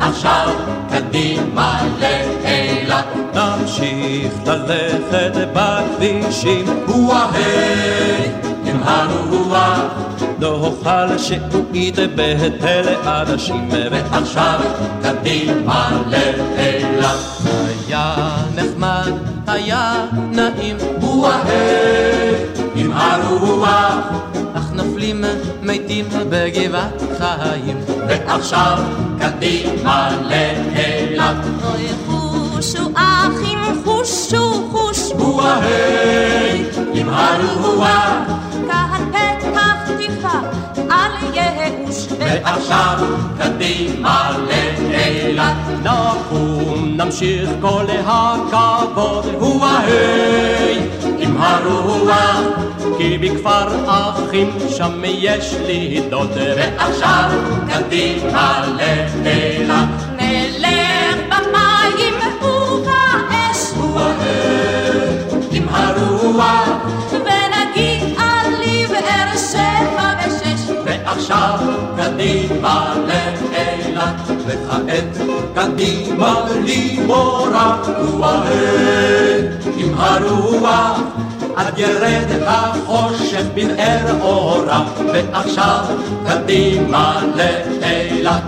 בשר. ועכשיו קדימה לאילת. נמשיך ללכת בכבישים, וואהי עם הרוח, נאכל שעועית בהיטל אנשים, ועכשיו קדימה לאילת. היה נחמד, היה נעים, וואהי עם הרוח, מתים בגבעת חיים. ועכשיו קדימה לאילת. אוי חושו אחים חושו חוש, וואהי עם הרוח, קהל פתח תקווה על ייאוש. ועכשיו קדימה לאילת. נקום, נמשיך כל הכבוד, עם הרוח, כי בכפר אחים שם יש לי דוד. ועכשיו קדימה לאילת. נלך במים ובאש, וואהי עם הרוח, ונגיע לבאר שבע ושש. ועכשיו קדימה לאילת. וכעת קדימה לימורה, וואהי עם הרוח. עד ירד החושך בבאר אורה, ועכשיו קדימה לאילת.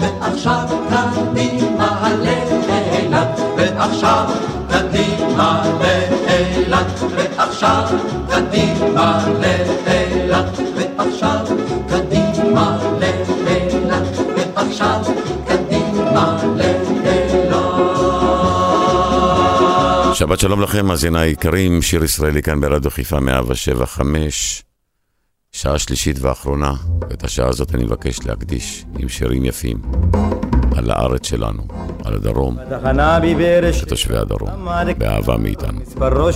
ועכשיו קדימה לאילת ועכשיו קדימה לאילת ועכשיו קדימה לאילת ועכשיו קדימה לאילת שבת שלום לכם, מאזיני היקרים, שיר ישראלי כאן ברדיו חיפה 175, שעה שלישית ואחרונה, ואת השעה הזאת אני מבקש להקדיש עם שירים יפים על הארץ שלנו, על הדרום, לתושבי הדרום, באהבה מאיתנו. מספרו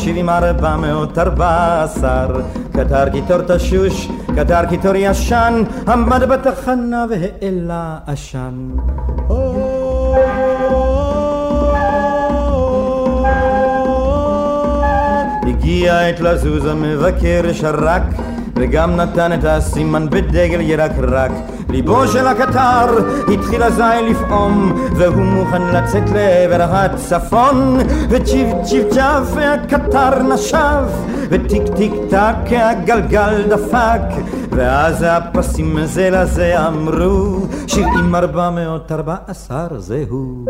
קיטור תשוש, קטר קיטור ישן עמד בתחנה והעלה עשן. הגיע עת לזוז המבקר שרק וגם נתן את הסימן בדגל ירקרק ליבו של הקטר התחיל אזי לפעום והוא מוכן לצאת לעבר הצפון. וצ'יב צ'יב צ'אף והקטר נשב וטיק טיק טק הגלגל דפק. ואז הפסים זה לזה אמרו שבעים ארבע מאות ארבע עשר זהו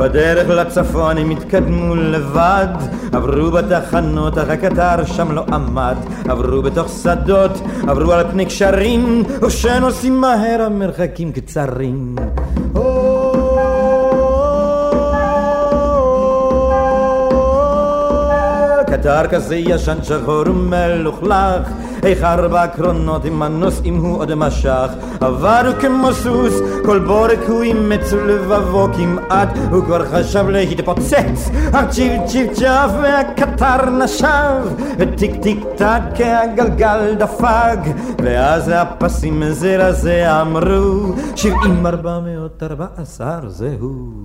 בדרך לצפון הם התקדמו לבד. עברו בתחנות אך הקטר שם לא עמד. עברו בתוך שדות עברו על פני קשרים. ושנוסעים מהר המרחקים קצרים. קטר כזה ישן שחור ומלוכלך איך ארבע קרונות עם הנוסעים הוא עוד משך עבר הוא כמו סוס כל בורק הוא אימץ ולבבו כמעט הוא כבר חשב להתפוצץ צ'אף והקטר נשב וטיק טיק טק הגלגל דפק ואז הפסים זה לזה אמרו שבעים ארבע מאות ארבע עשר זהו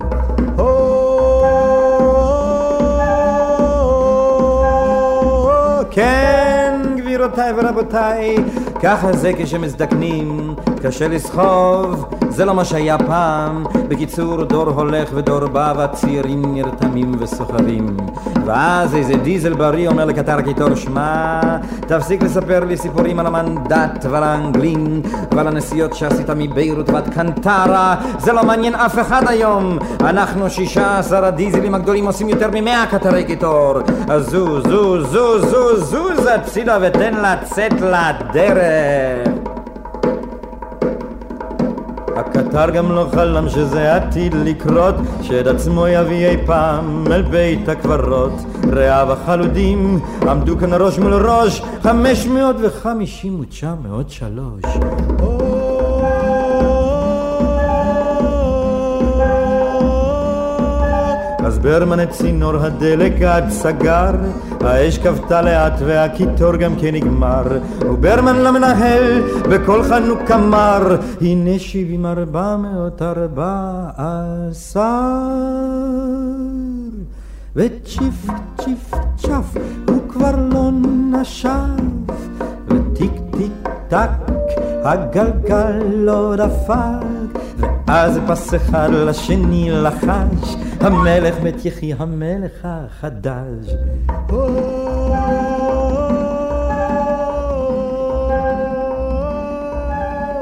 כן, גבירותיי ורבותיי, ככה זה כשמזדקנים, קשה לסחוב, זה לא מה שהיה פעם. בקיצור, דור הולך ודור בא, והצעירים נרתמים וסוחבים. ואז איזה דיזל בריא אומר לקטר קיטור, שמע, תפסיק לספר לי סיפורים על המנדט ועל האנגלים ועל הנסיעות שעשית מביירות ועד קנטרה, זה לא מעניין אף אחד היום. אנחנו שישה עשר הדיזלים הגדולים עושים יותר ממאה קטרי קיטור. אז זו, זו, זו, זו, זוז הצידה ותן לצאת לדרך. הקטר גם לא חלם שזה עתיד לקרות, שאת עצמו יביא אי פעם אל בית הקברות. רעיו החלודים עמדו כאן ראש מול ראש, חמש מאות וחמישים ותשע מאות שלוש. ברמן את צינור הדלק עד סגר, האש כבתה לאט והקיטור גם כן נגמר, וברמן למנהל בכל חנוק אמר, הנה שבעים ארבע מאות ארבע עשר. וצ'יפ צ'יפ צ'ף הוא כבר לא נשף, וטיק טיק טק הגלגל לא דפק, ואז פס אחד לשני לחש, המלך מת יחי המלך החדש.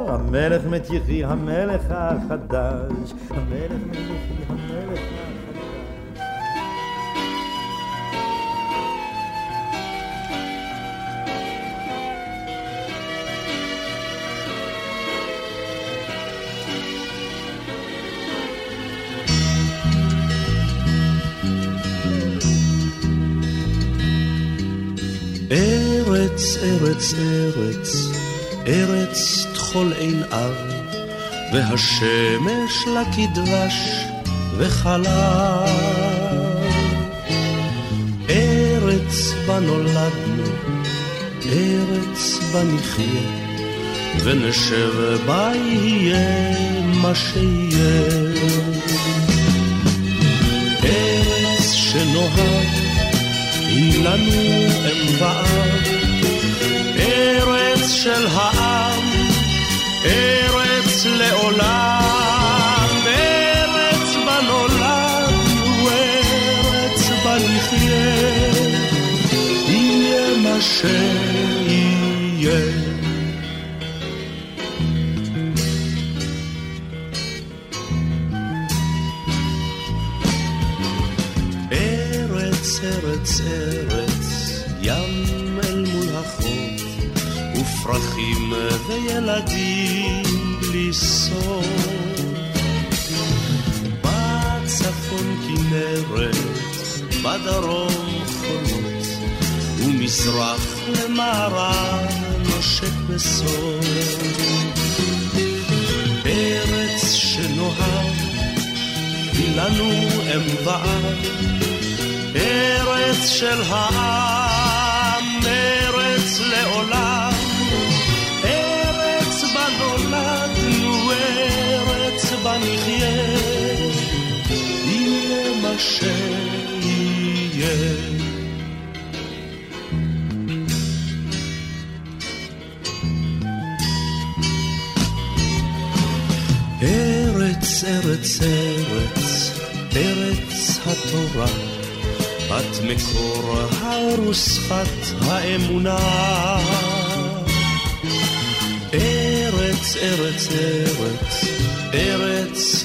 המלך מת יחי המלך החדש, המלך מת יחי ארץ, ארץ, ארץ, טחול אב, והשמש לה כדבש וחלב. ארץ בה נולדנו, ארץ בה נחיה, ונשב בה יהיה מה שיהיה. ארץ שנוהג היא לנו אם ואב, ארץ של העם, ארץ לעולם, ארץ בה נולדנו, ארץ בה נחיה, יהיה מה שיהיה.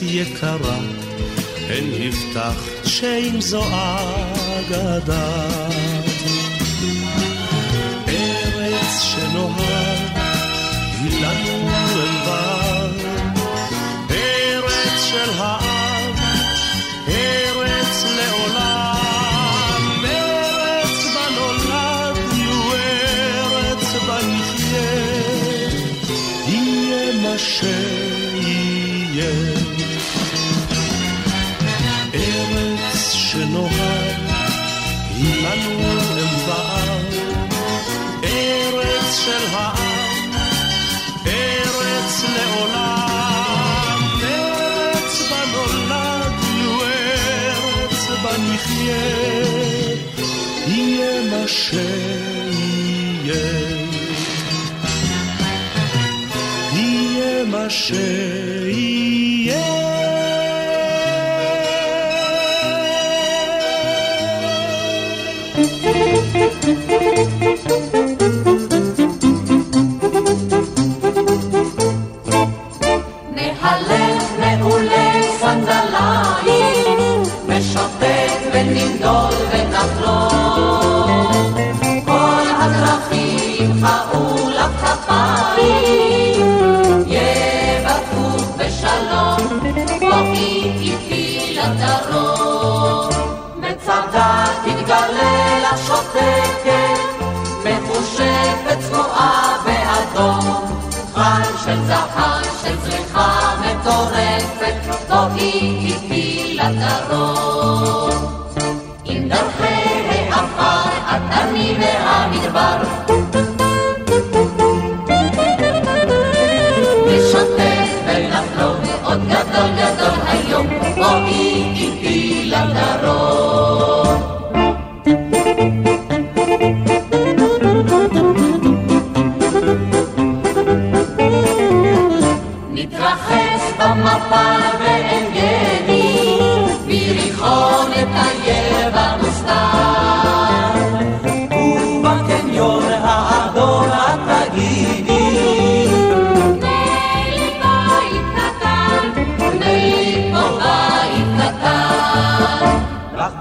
יקרה, הן הבטחת שאם זו אגדה. ארץ שנוהג, היא לנו אלבד, ארץ של העם, ארץ לעולם. ארץ בה נולדנו, ארץ בה נחיה, יהיה מה שיהיה. של העם, ארץ לעולם. ארץ בה נולדנו, ארץ בה נחיה, יהיה מה שיהיה. יהיה מה שיהיה. נהלך בואי איתי לדרום. עם דרכי העפר, עדני והמדבר. נשוטט ונחלום מאוד גדול גדול היום, בואי איתי לדרום. נתרחץ במפל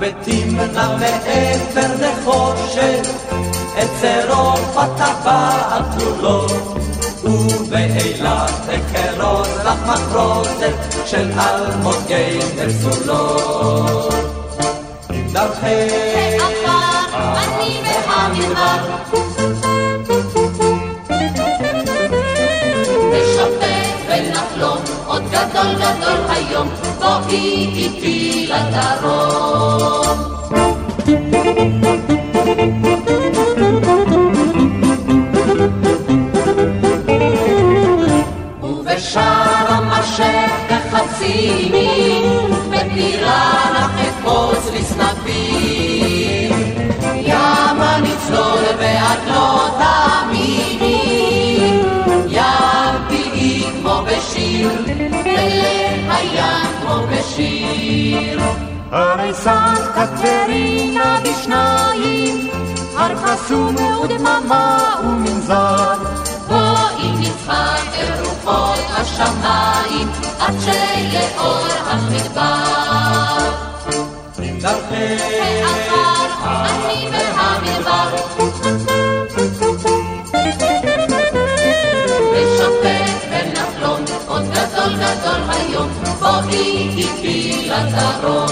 לך בתמנע מעבר נחושת, את צירוף הטבעת תלולות, ובאילת אכרוז לך מחרוזת של אלמוגי פסולות. דרכי עפר, אני והמדבר. גדול גדול היום, בואי איתי לדרום. ובשער המשך בחציני, בטירה לך אפרוץ לסנפים. ימה נצלול ואת לא תאמיני, ים טבעי כמו בשיר, הים כמו בשיר. הרי סנט קטרינה בשניים, הר חסום ודממה ומנזר. בואי נצחק אל רוחות השמיים, עד שיאור המדבר. דרכי העפר, אני והמדבר. נשוטט ונחלום, עוד גדול גדול היום, בואי איתי לדרום.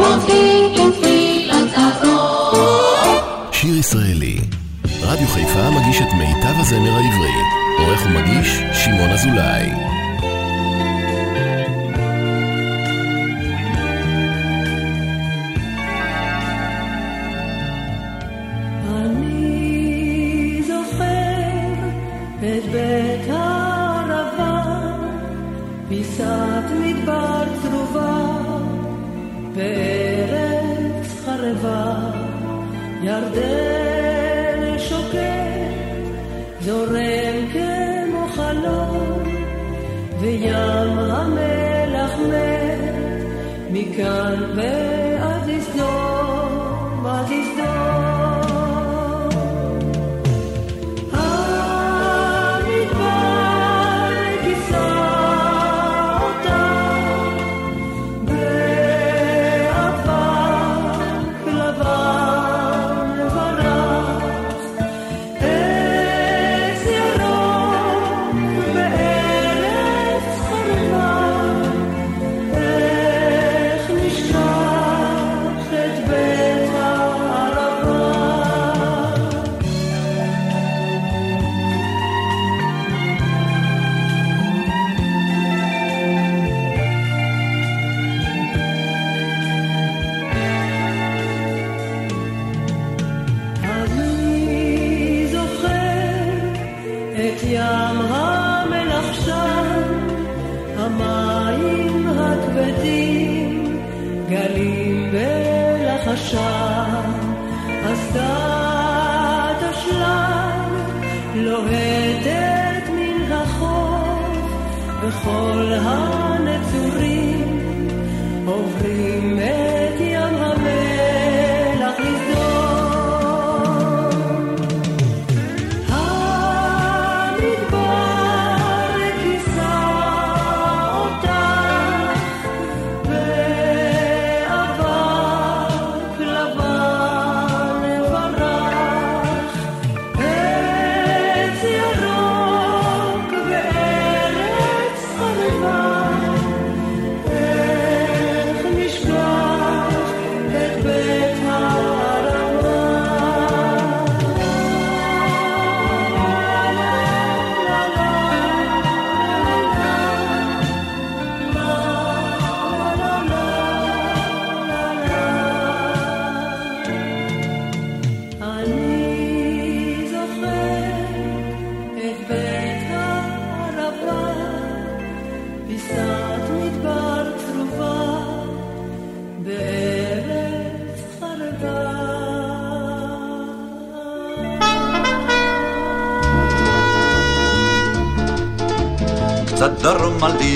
בואי איתי לדרום. שיר ישראלי. רדיו חיפה מגיש את מיטב הזמר העברי. עורך ומגיש, שמעון אזולאי. מכאן ועד גלים בלחשם, אסדת אשלג לוהטת מן החוף, וכל ה...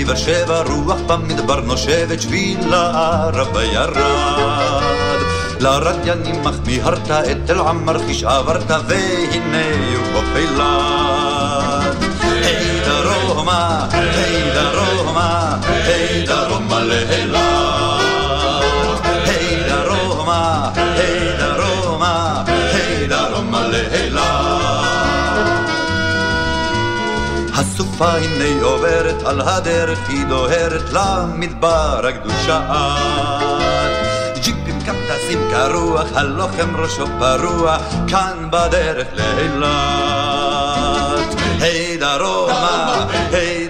לבאר שבע, רוח במדבר נושבת, שביל לערבה ירד. לרדיינים מחמיהרת, את תל עמר חיש עברת, והנה הוא פילד. היי דרומה, היי דרומה, היי דרומה לאילת. היי דרומה, היי דרומה, היי דרומה לאילת. הסופה הנה עוברת על הדרך, היא דוהרת למדבר הקדושה. ג'יפים קפטסים כרוח, הלוחם ראשו פרוע, כאן בדרך לאילת. היי דרומה, היי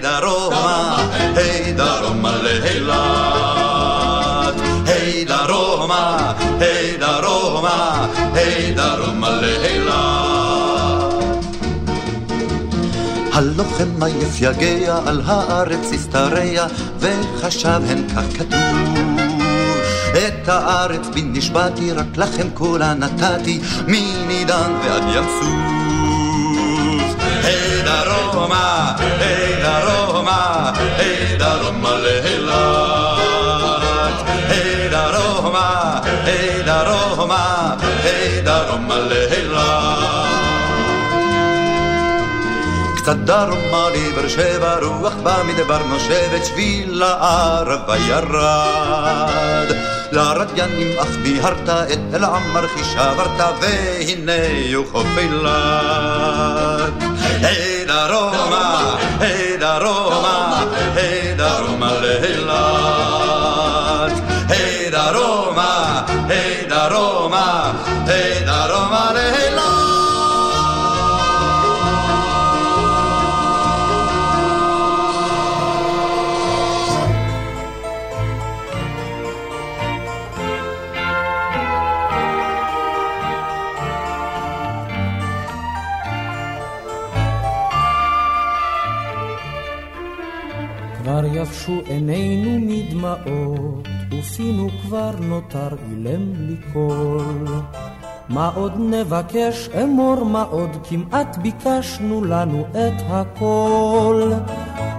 הלוחם עייף יגע על הארץ השתרע, וחשב הן כך כתוב. את הארץ בי נשבעתי, רק לכם כולה נתתי, מנידן ועד ים סוף. היי דרומה, היי דרומה, היי דרומה לאילת. היי דרומה, היי דרומה, היי דרומה לאילת. קצת דרומה לבאר שבע, רוח במדבר נושבת, שביל לערבה ירד. לרדיינים אך ביהרת, את אל עמר חישברת, והנה הוא חוף אילת. היי דרומה, היי דרומה, היי דרומה לאילת. היי דרומה, היי דרומה, היי דרומה לאילת. כבר יבשו עינינו מדמעות, ופינו כבר נותר אילם בלי קול. מה עוד נבקש אמור, מה עוד כמעט ביקשנו לנו את הכל.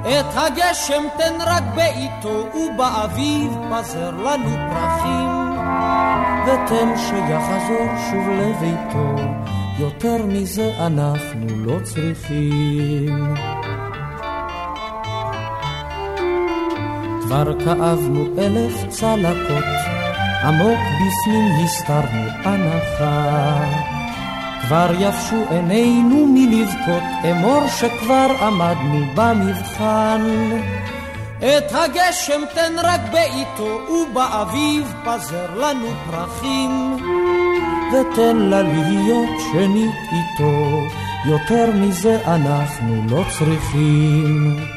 את הגשם תן רק בעיתו, ובאביב פזר לנו פרחים. ותן שיחזור שוב לביתו, יותר מזה אנחנו לא צריכים. כבר כאבנו אלף צלקות, עמוק בפנים הסתרנו הנחה. כבר יבשו עינינו מלבכות, אמור שכבר עמדנו במבחן. את הגשם תן רק בעיתו, ובאביב פזר לנו פרחים. ותן לה להיות שנית איתו, יותר מזה אנחנו לא צריכים.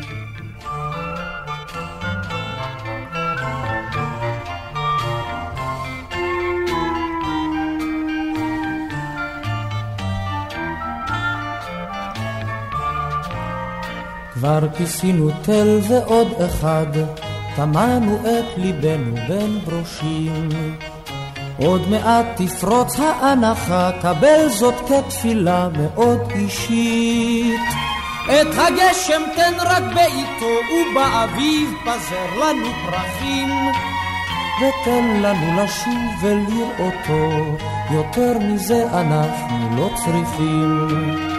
כבר כיסינו תל ועוד אחד, טמנו את ליבנו בין ברושים. עוד מעט תפרוץ האנחה, קבל זאת כתפילה מאוד אישית. את הגשם תן רק בעיתו, ובאביב פזר לנו פרחים. ותן לנו לשוב ולראותו, יותר מזה אנחנו לא צריכים.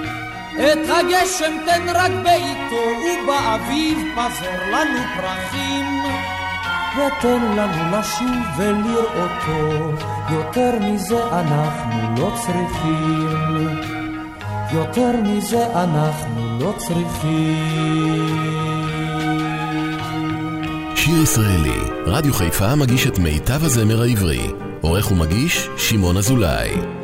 את הגשם תן רק בעיתו, ובאביב פזר לנו פרחים. ותן לנו לשוב ולראותו, יותר מזה אנחנו לא צריכים. יותר מזה אנחנו לא צריכים. שיר ישראלי, רדיו חיפה מגיש את מיטב הזמר העברי. עורך ומגיש, שמעון אזולאי.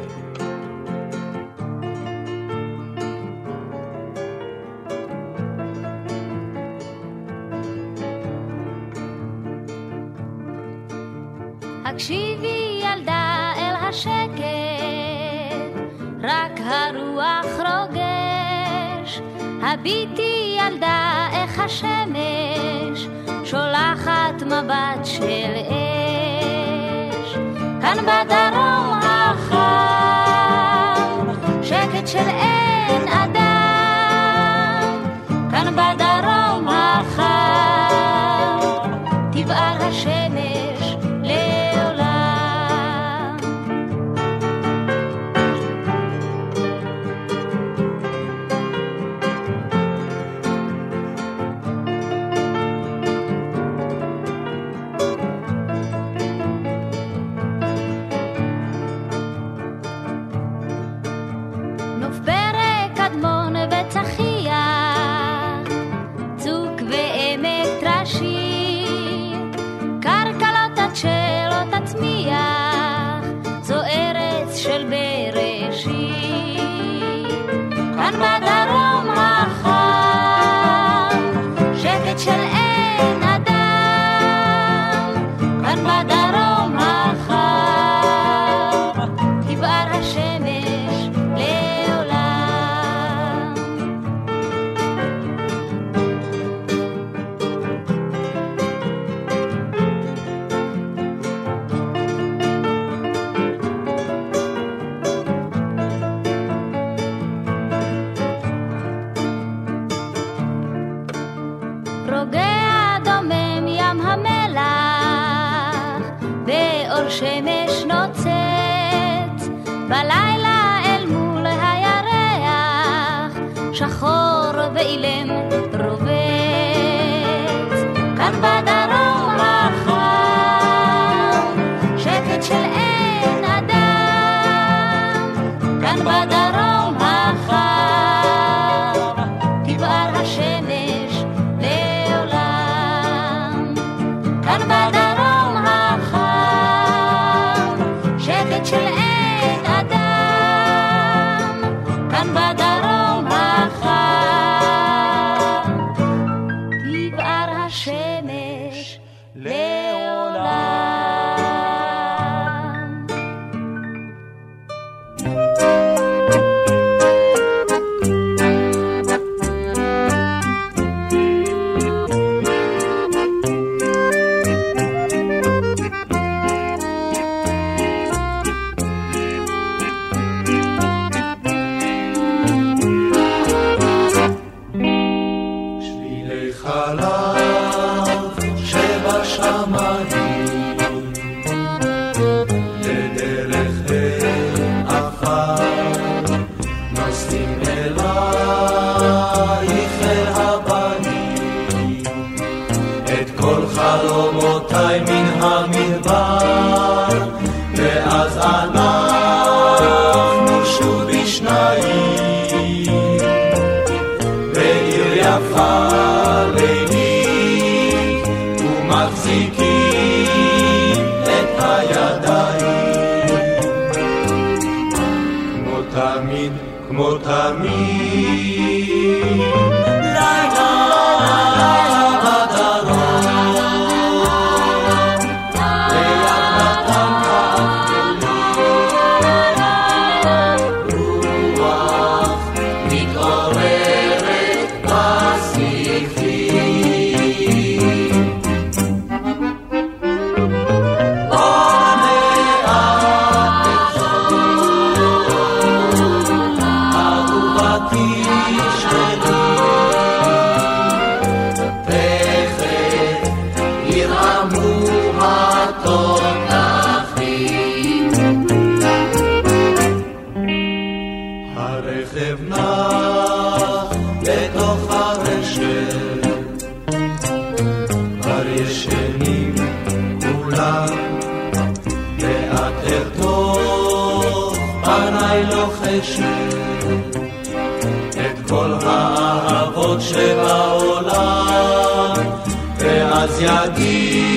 אז ידי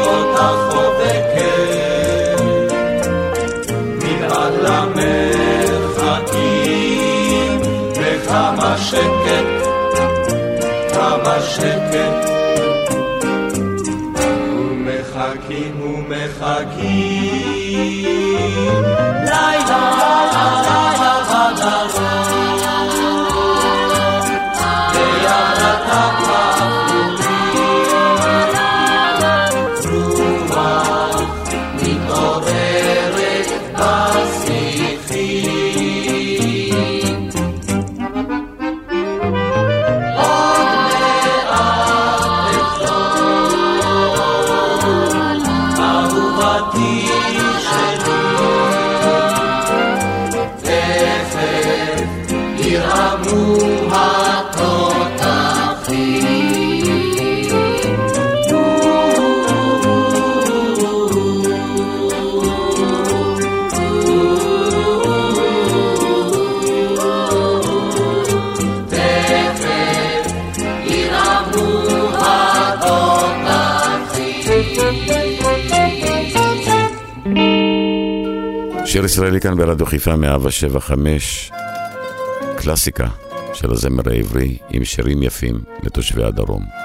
אותך חובקת, מבעד למרחקים, וכמה שקט, כמה שקט. ומחכים ומחכים, לילה הישראלי כאן ברדיו חיפה 175, קלאסיקה של הזמר העברי עם שירים יפים לתושבי הדרום.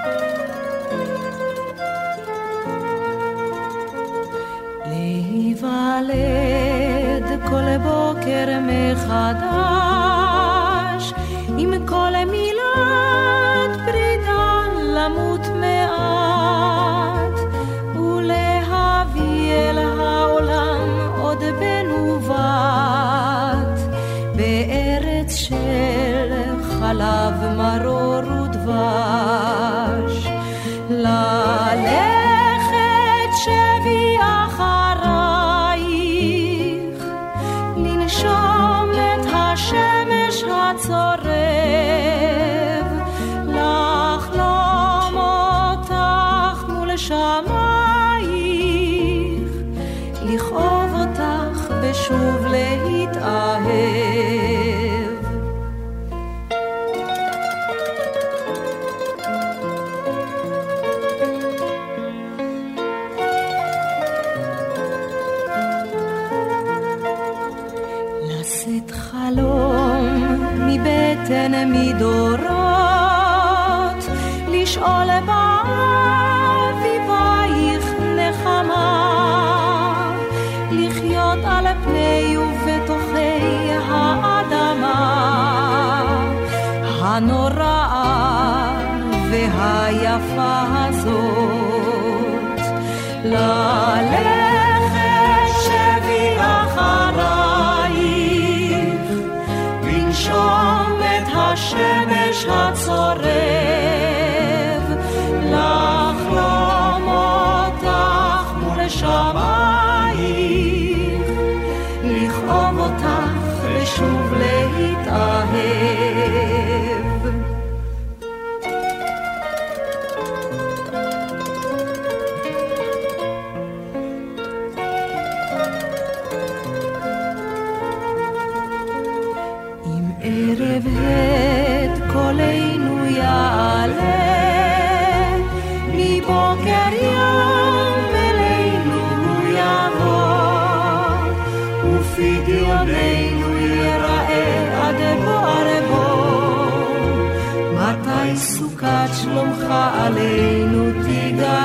אולי סוכת שלומך עלינו תגלה.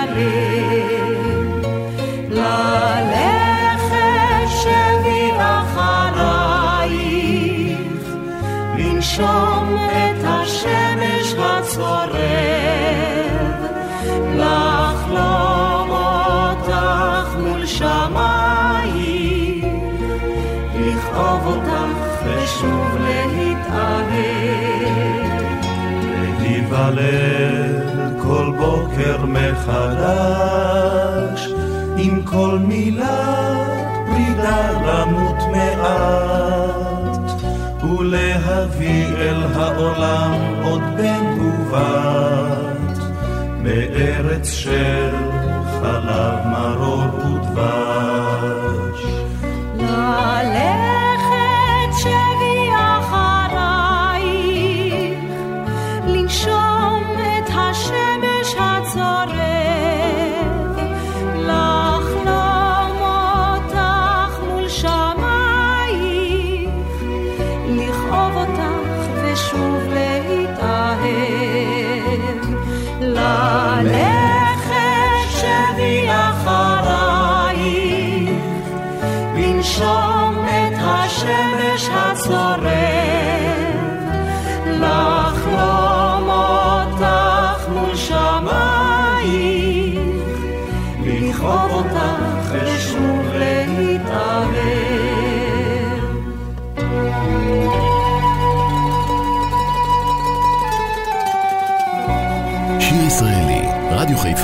ללכת שבי אחרייך, לנשום את השמש הצורך. מתפלל כל בוקר מחדש, עם כל מילת פרידה למות מעט, ולהביא אל העולם עוד בן ובת, מארץ של חלב מרור ודבש. לה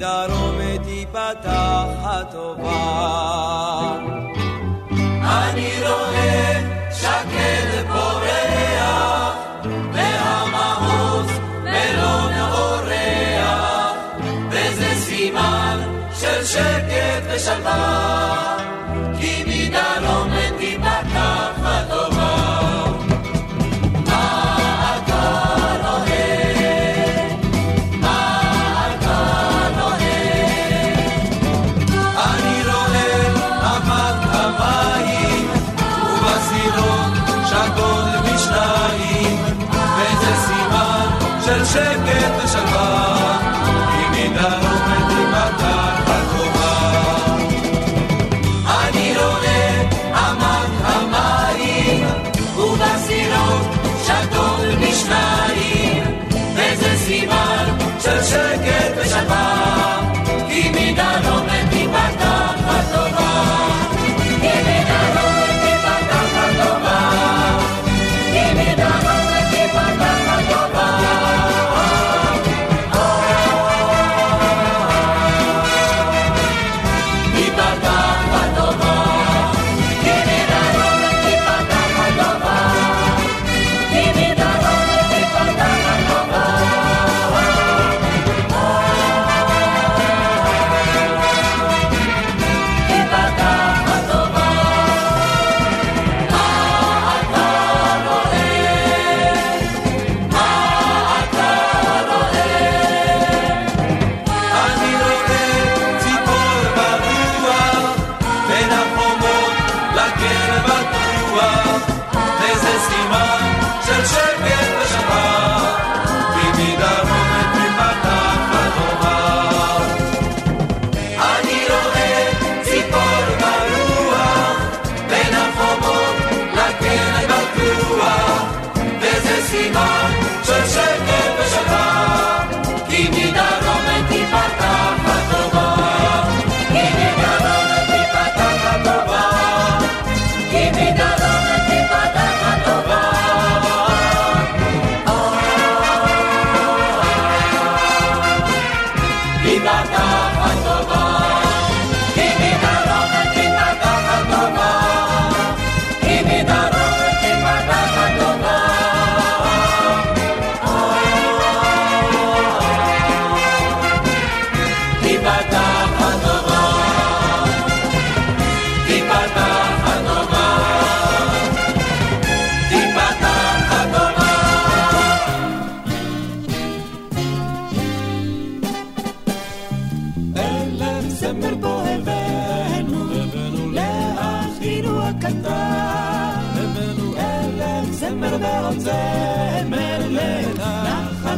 מדרום תיפתח הטובה. אני רואה שקד בורח, והמעוז מלון אורח, וזה סימן של שקט ושלווה.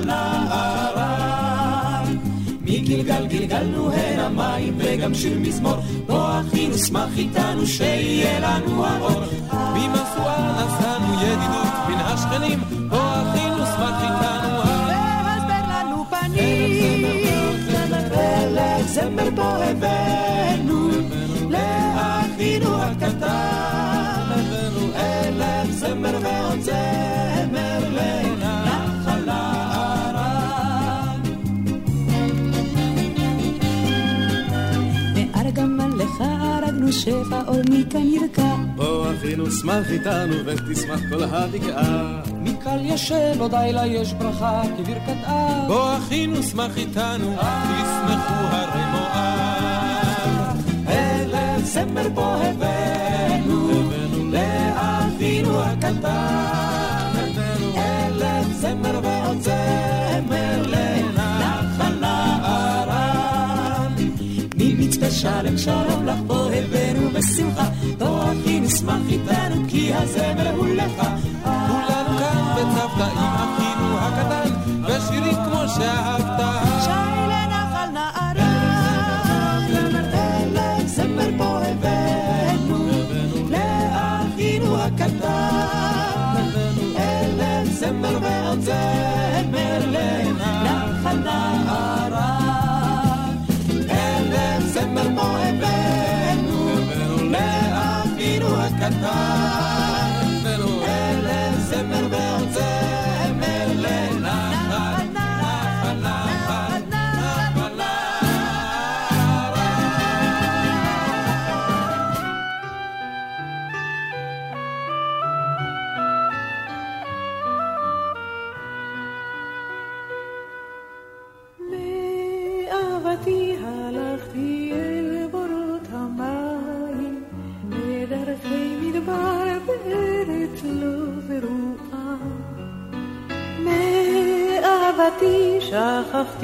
לנערה. מגלגל גלגלנו הן המים וגם שיר מזמור, בוא אחי נשמח איתנו שיהיה לנו האור. ממשואה עשנו ידידות מן השכנים, בוא אחי נשמח איתנו והסבר לנו פנים. זמר פה הבא שפע מכאן ירקע. בוא אחינו שמח איתנו ותשמח כל הבקעה. מקל ישן עוד לילה יש ברכה כברכת אב. בוא אחינו שמח איתנו תשמחו הרי מואב. אלף זמר בו הבאנו לאחינו הקטן ממצפה שלם שלום לך בוא הבאנו בשמחה. בוא אחי נשמח איתנו כי הזמר הוא לך. כולנו כאן בצוותא עם אחינו הקטן ושירים כמו שאהבת auf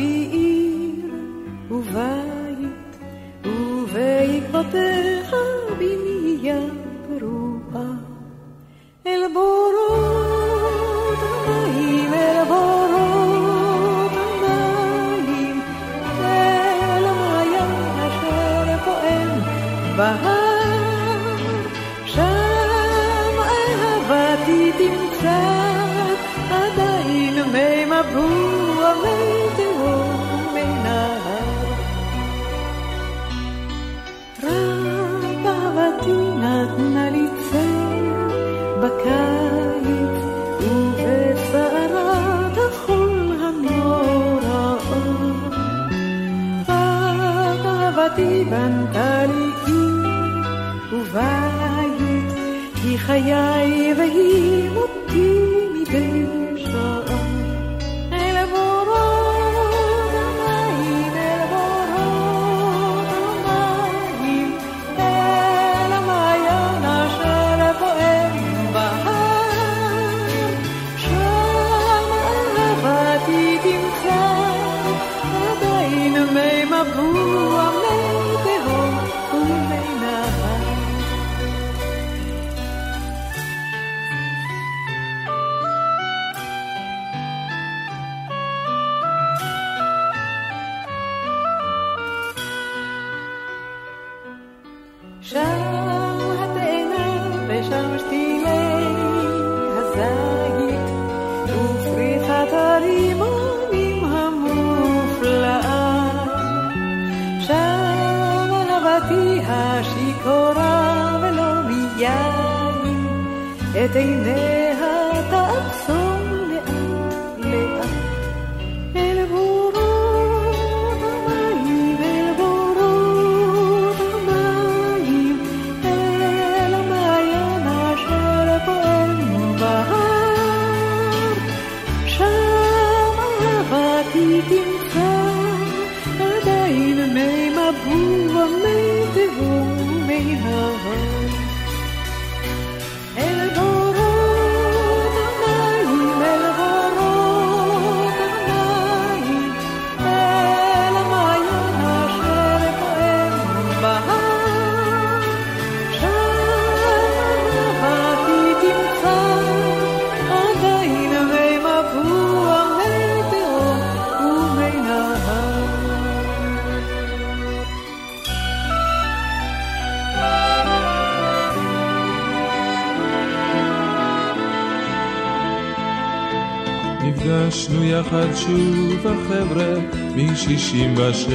שוב החבר'ה מ-67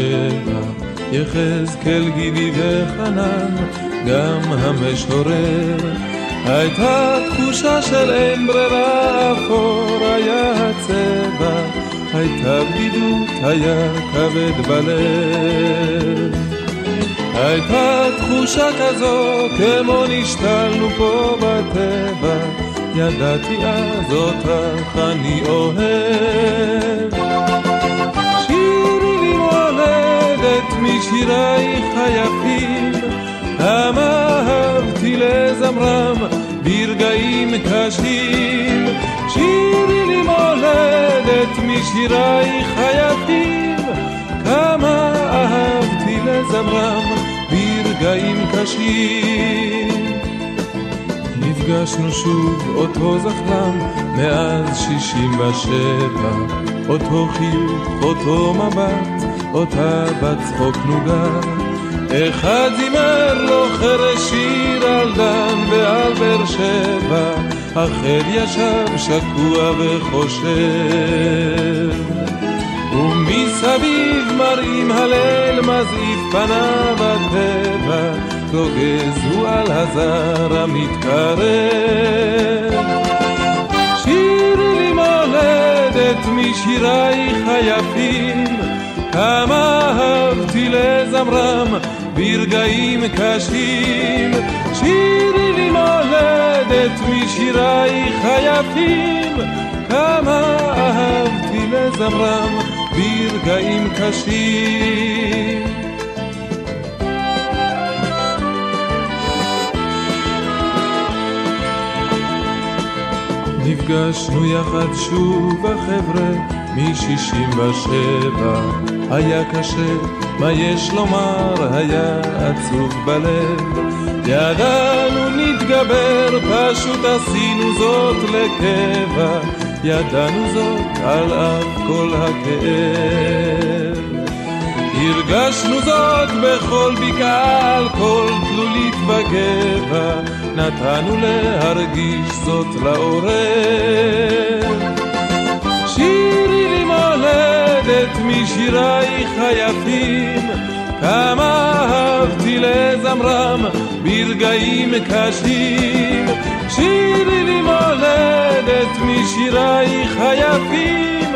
יחזקאל גידי וחנן גם המשורר. הייתה תחושה של אין ברירה אפור היה הצבע. הייתה בדידות היה כבד בלב. הייתה תחושה כזו כמו נשתלנו פה בטבע ידעתי אז אותך אני אוהב. שירי לי מולדת משירייך היפים. כמה אהבתי לזמרם ברגעים קשים. שירי לי מולדת משירייך היפים. כמה אהבתי לזמרם ברגעים קשים נפגשנו שוב אותו זחלם מאז שישים ושבע. אותו חיוך, אותו מבט, אותה בצחוק נוגה. אחד זימר לו חרש שיר על דן ועל באר שבע אחר ישב שקוע וחושב. ומסביב מראים הלל מזעיף פניו הטבע רוגז הוא על הזר המתקרב. שירי לי מולדת משירייך היפים. כמה אהבתי לזמרם ברגעים קשים. שירי לי מולדת משירייך היפים. כמה אהבתי לזמרם ברגעים קשים נפגשנו יחד שוב החבר'ה מ-67 היה קשה, מה יש לומר, היה עצוב בלב. ידענו נתגבר, פשוט עשינו זאת לקבע. ידענו זאת על אף כל הכאב הרגשנו זאת בכל בקעה, על כל תלולית בגבע נתנו להרגיש זאת לעורר. שירי לי מולדת משירייך היפים, כמה אהבתי לזמרם ברגעים קשים. שירי לי מולדת משירייך היפים,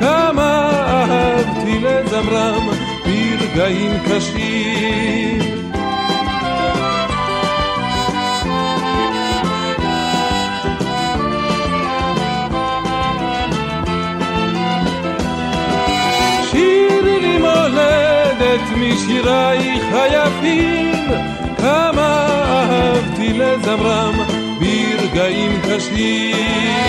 כמה אהבתי לזמרם ברגעים קשים. מולדת משירייך היפים, כמה אהבתי לזמרם ברגעים קשים.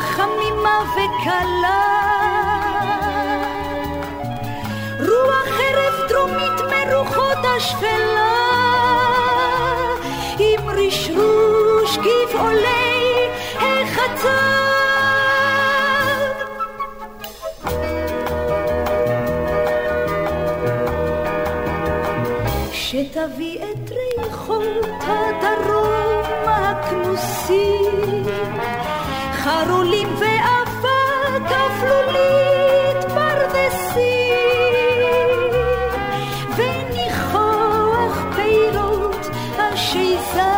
חמימה וקלה. רוח חרב דרומית מרוחות השפלה. עם רשרוש גבעולי החצר שתביא את ריחות הדרום הכנוסים חרולים ואבק אפלולית פרדסים וניחוח פירות השיזה.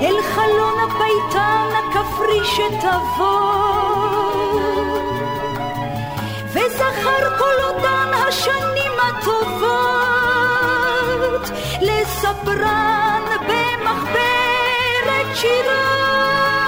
אל חלון הפייטן הכפרי שתבוא וזכר כל אותן השנים הטובות לספרן 去吧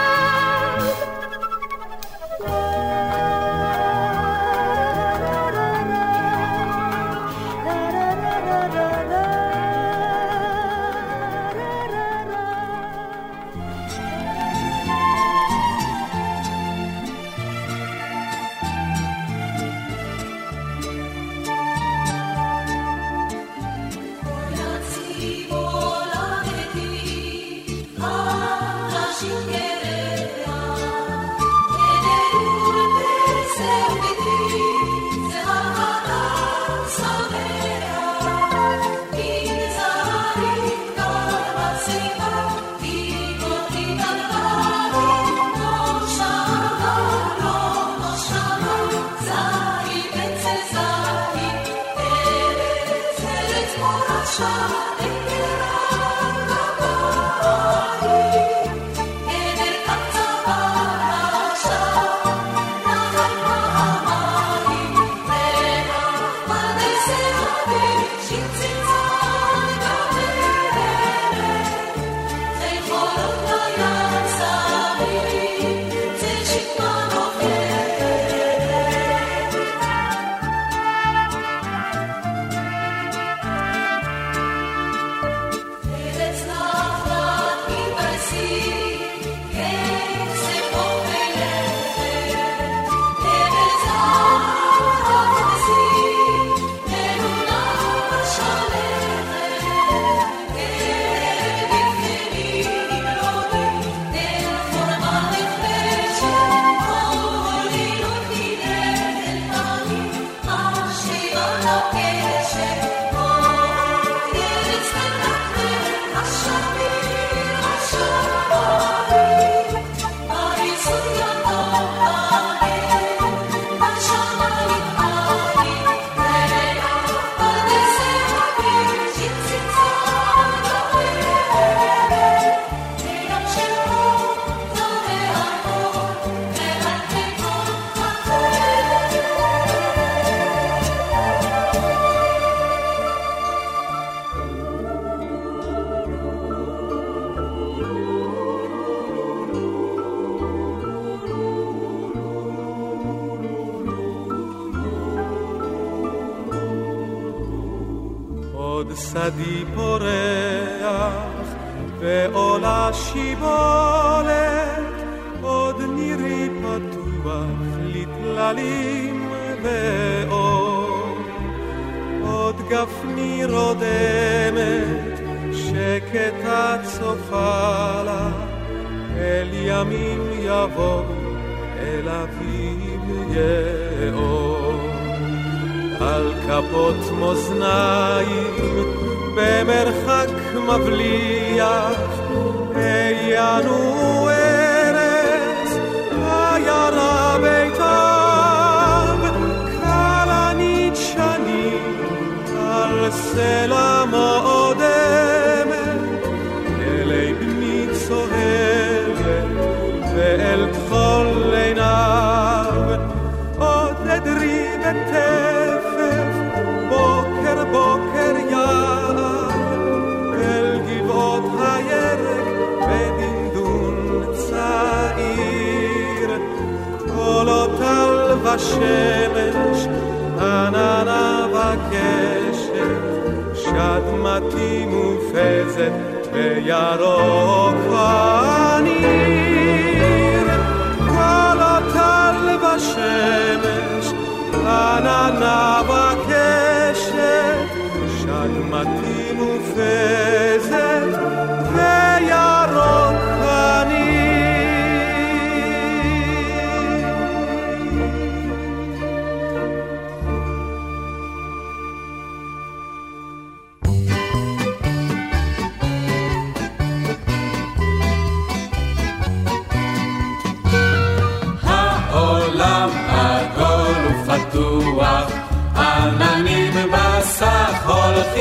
שדי פורח ועולה שיבולת, עוד נירי פתוח לטללים ואור. עוד גפני רודמת, שקטה צופה לה, אל ימים יבוא, אל אביב יאור. על כפות מאזניים במרחק מבליח, העיינו ארץ, עיירה ביתיו, כלנית שנים, על סלע מועדמת, טל ושמש, עננה וקשת, שדמתי מופזת בירוק הניר. קולות טל ושמש, עננה וקשת, שדמתי מופזת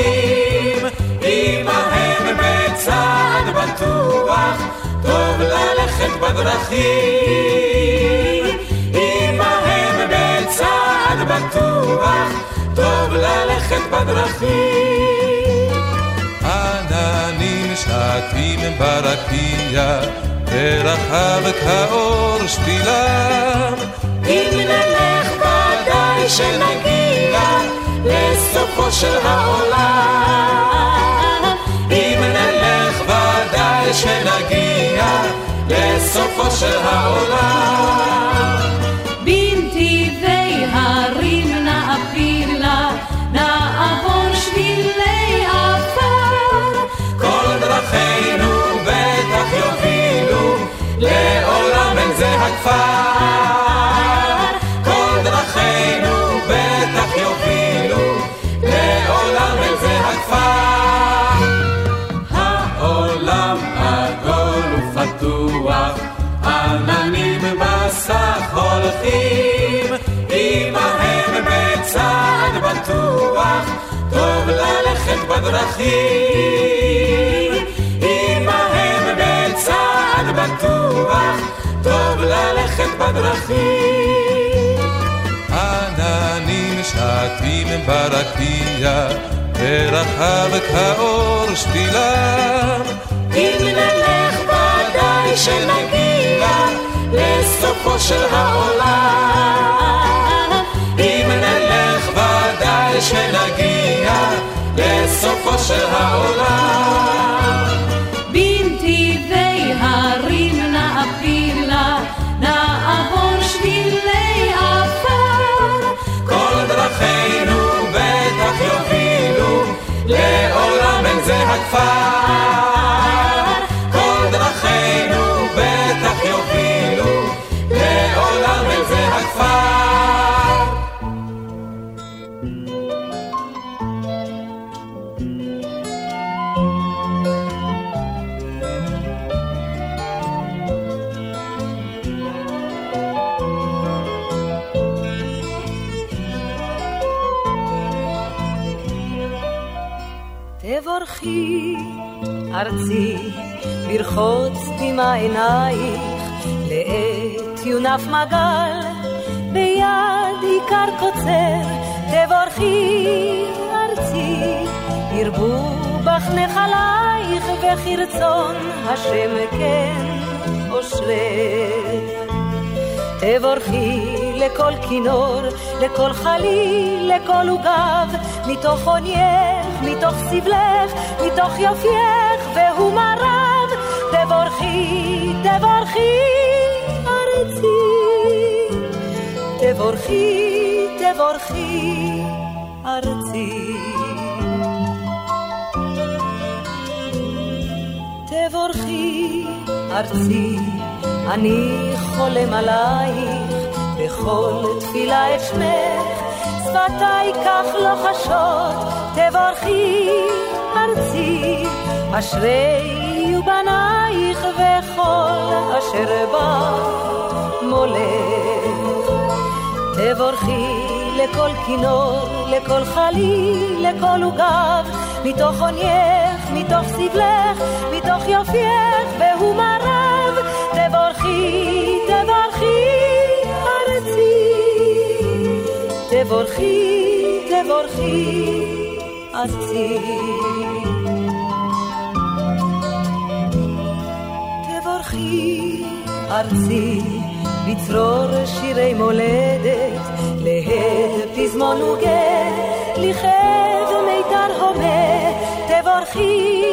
הולכים, עמהם בצעד בטוח, טוב ללכת בדרכים. עמהם בצעד בטוח, טוב ללכת בדרכים. עננים שטים ברקיע, ורחב כאור שתילם. אם נלך ודאי שנגיע לסופו של העולם. אם נלך ודאי שנגיע לסופו של העולם. בנתיבי הרים נעפילה, נעבור שבילי עפר. כל דרכינו בטח יובילו, לעולם אין זה הכפר. בדרכים. עמהם בצעד בטוח, טוב ללכת בדרכים. עננים שטים ברקיע, ורחב כאור שתילם. אם נלך ודאי שנגיע לסופו של העולם. של העולם. לרחוץ דמעה עינייך, לעת יונף מגל, ביד עיקר קוצר, תבורכי ארצי, ירבו בך נחלייך, וכרצון השם כן אושרך. תבורכי לכל כינור, לכל חליל, לכל עוגב, מתוך עונייך, מתוך סבלך, מתוך יופייך והומריו, תבורכי, תבורכי, ארצי. תבורכי, תבורכי, ארצי. תבורכי, ארצי, אני חולם עלייך, בכל תפילה את שמך, שפתיי כך לוחשות, תבורכי, ארצי, אשרי יהיו בנייך וכל אשר בא מולך. תבורכי לכל כינור, לכל חליל, לכל עוגב, מתוך עונייך, מתוך סבלך, מתוך יופייך והומריו, תבורכי, תבורכי, ארצי. תבורכי, תבורכי, ארצי. ארצי. בצרור שירי מולדת, להד פזמון וגט, לכאב מיתר הומה, תבורכי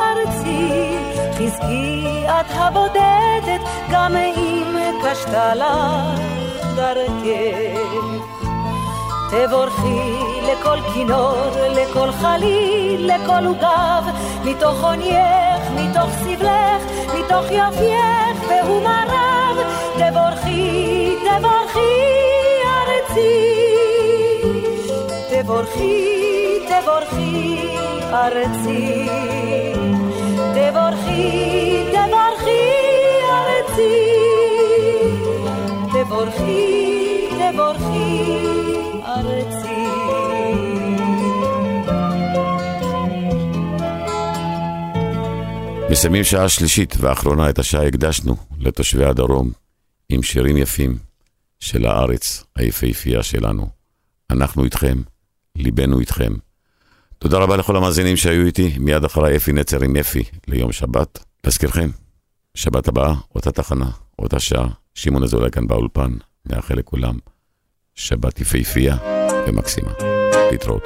ארצי, חזקי את הבודדת, גם אם קשתה לך דרכך. תבורכי לכל כינור, לכל חליל, לכל עוגב, מתוך עונייך, מתוך סבלך, מתוך יפייך והומריו, תבורכי, תבורכי ארצי. תבורכי, תבורכי ארצי. תבורכי, תבורכי ארצי. תבורכי, תבורכי ארצי. מסיימים שעה שלישית ואחרונה את השעה הקדשנו לתושבי הדרום עם שירים יפים של הארץ היפהפייה שלנו. אנחנו איתכם, ליבנו איתכם. תודה רבה לכל המאזינים שהיו איתי, מיד אחריי אפי נצר עם אפי ליום שבת. להזכירכם, שבת הבאה, אותה תחנה, אותה שעה, שמעון אזולאי כאן באולפן, נאחל לכולם שבת יפהפייה ומקסימה. להתראות.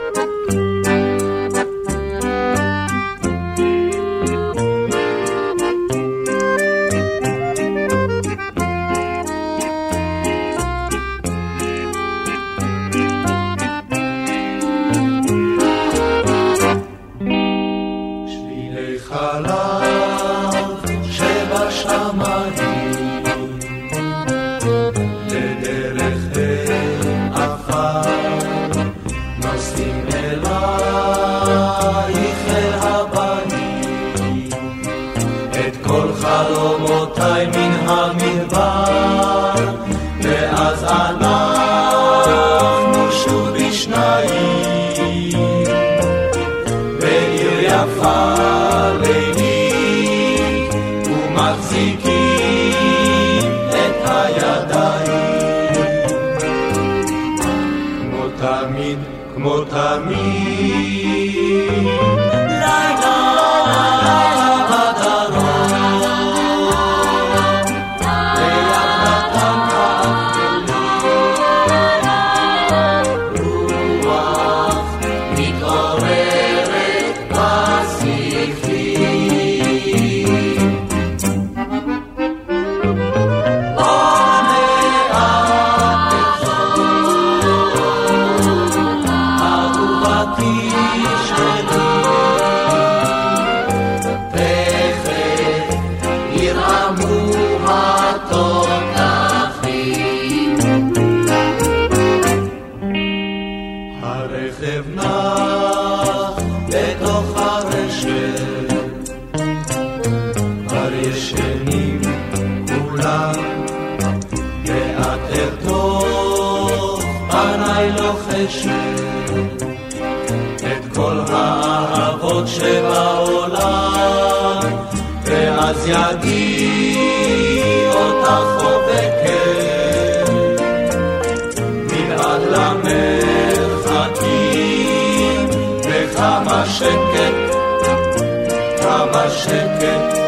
כמה שקט,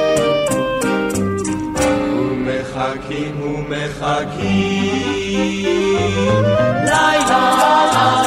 ומחכים ומחכים. מחכים. לילה, לילה